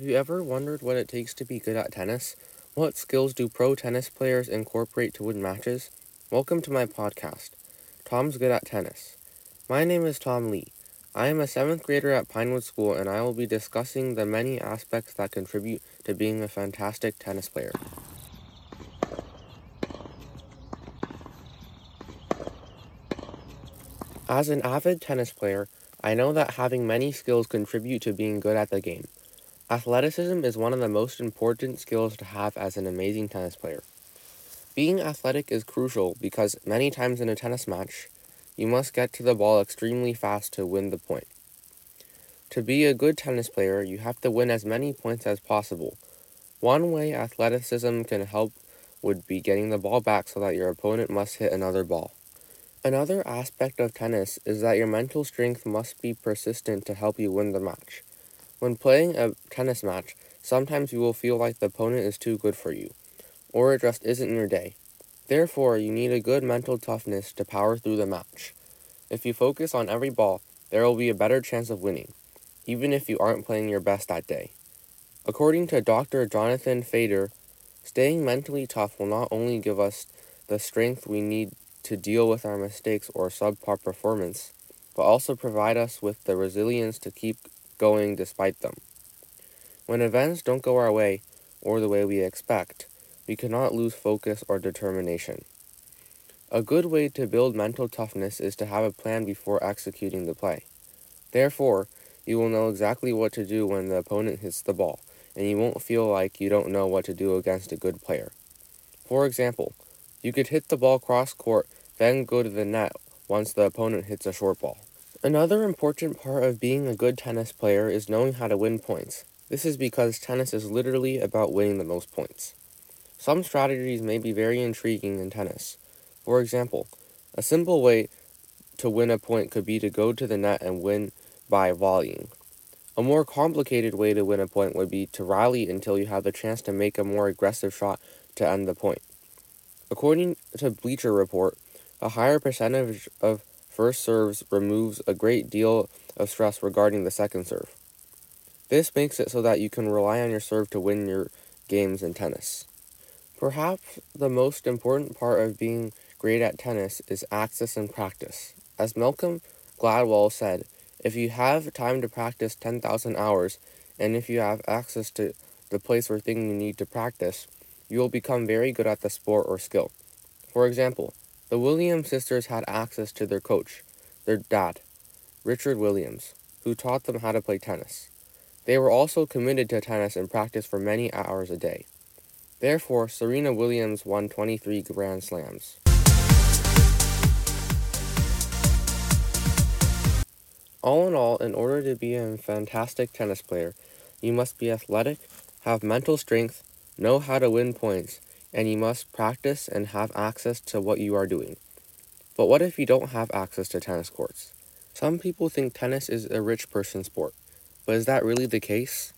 Have you ever wondered what it takes to be good at tennis? What skills do pro tennis players incorporate to win matches? Welcome to my podcast, Tom's Good at Tennis. My name is Tom Lee. I am a seventh grader at Pinewood School, and I will be discussing the many aspects that contribute to being a fantastic tennis player. As an avid tennis player, I know that having many skills contribute to being good at the game. Athleticism is one of the most important skills to have as an amazing tennis player. Being athletic is crucial because many times in a tennis match, you must get to the ball extremely fast to win the point. To be a good tennis player, you have to win as many points as possible. One way athleticism can help would be getting the ball back so that your opponent must hit another ball. Another aspect of tennis is that your mental strength must be persistent to help you win the match. When playing a tennis match, sometimes you will feel like the opponent is too good for you, or it just isn't your day. Therefore, you need a good mental toughness to power through the match. If you focus on every ball, there will be a better chance of winning, even if you aren't playing your best that day. According to Dr. Jonathan Fader, staying mentally tough will not only give us the strength we need to deal with our mistakes or subpar performance, but also provide us with the resilience to keep going despite them. When events don't go our way, or the way we expect, we cannot lose focus or determination. A good way to build mental toughness is to have a plan before executing the play. Therefore, you will know exactly what to do when the opponent hits the ball, and you won't feel like you don't know what to do against a good player. For example, you could hit the ball cross court, then go to the net once the opponent hits a short ball. Another important part of being a good tennis player is knowing how to win points. This is because tennis is literally about winning the most points. Some strategies may be very intriguing in tennis. For example, a simple way to win a point could be to go to the net and win by volleying. A more complicated way to win a point would be to rally until you have the chance to make a more aggressive shot to end the point. According to Bleacher Report, a higher percentage of first serves removes a great deal of stress regarding the second serve. This makes it so that you can rely on your serve to win your games in tennis. Perhaps the most important part of being great at tennis is access and practice. As Malcolm Gladwell said, if you have time to practice 10,000 hours, and if you have access to the place or thing you need to practice, you will become very good at the sport or skill. For example, the Williams sisters had access to their coach, their dad, Richard Williams, who taught them how to play tennis. They were also committed to tennis and practiced for many hours a day. Therefore, Serena Williams won 23 Grand Slams. All in all, in order to be a fantastic tennis player, you must be athletic, have mental strength, know how to win points, and you must practice and have access to what you are doing. But what if you don't have access to tennis courts? Some people think tennis is a rich person sport, but is that really the case?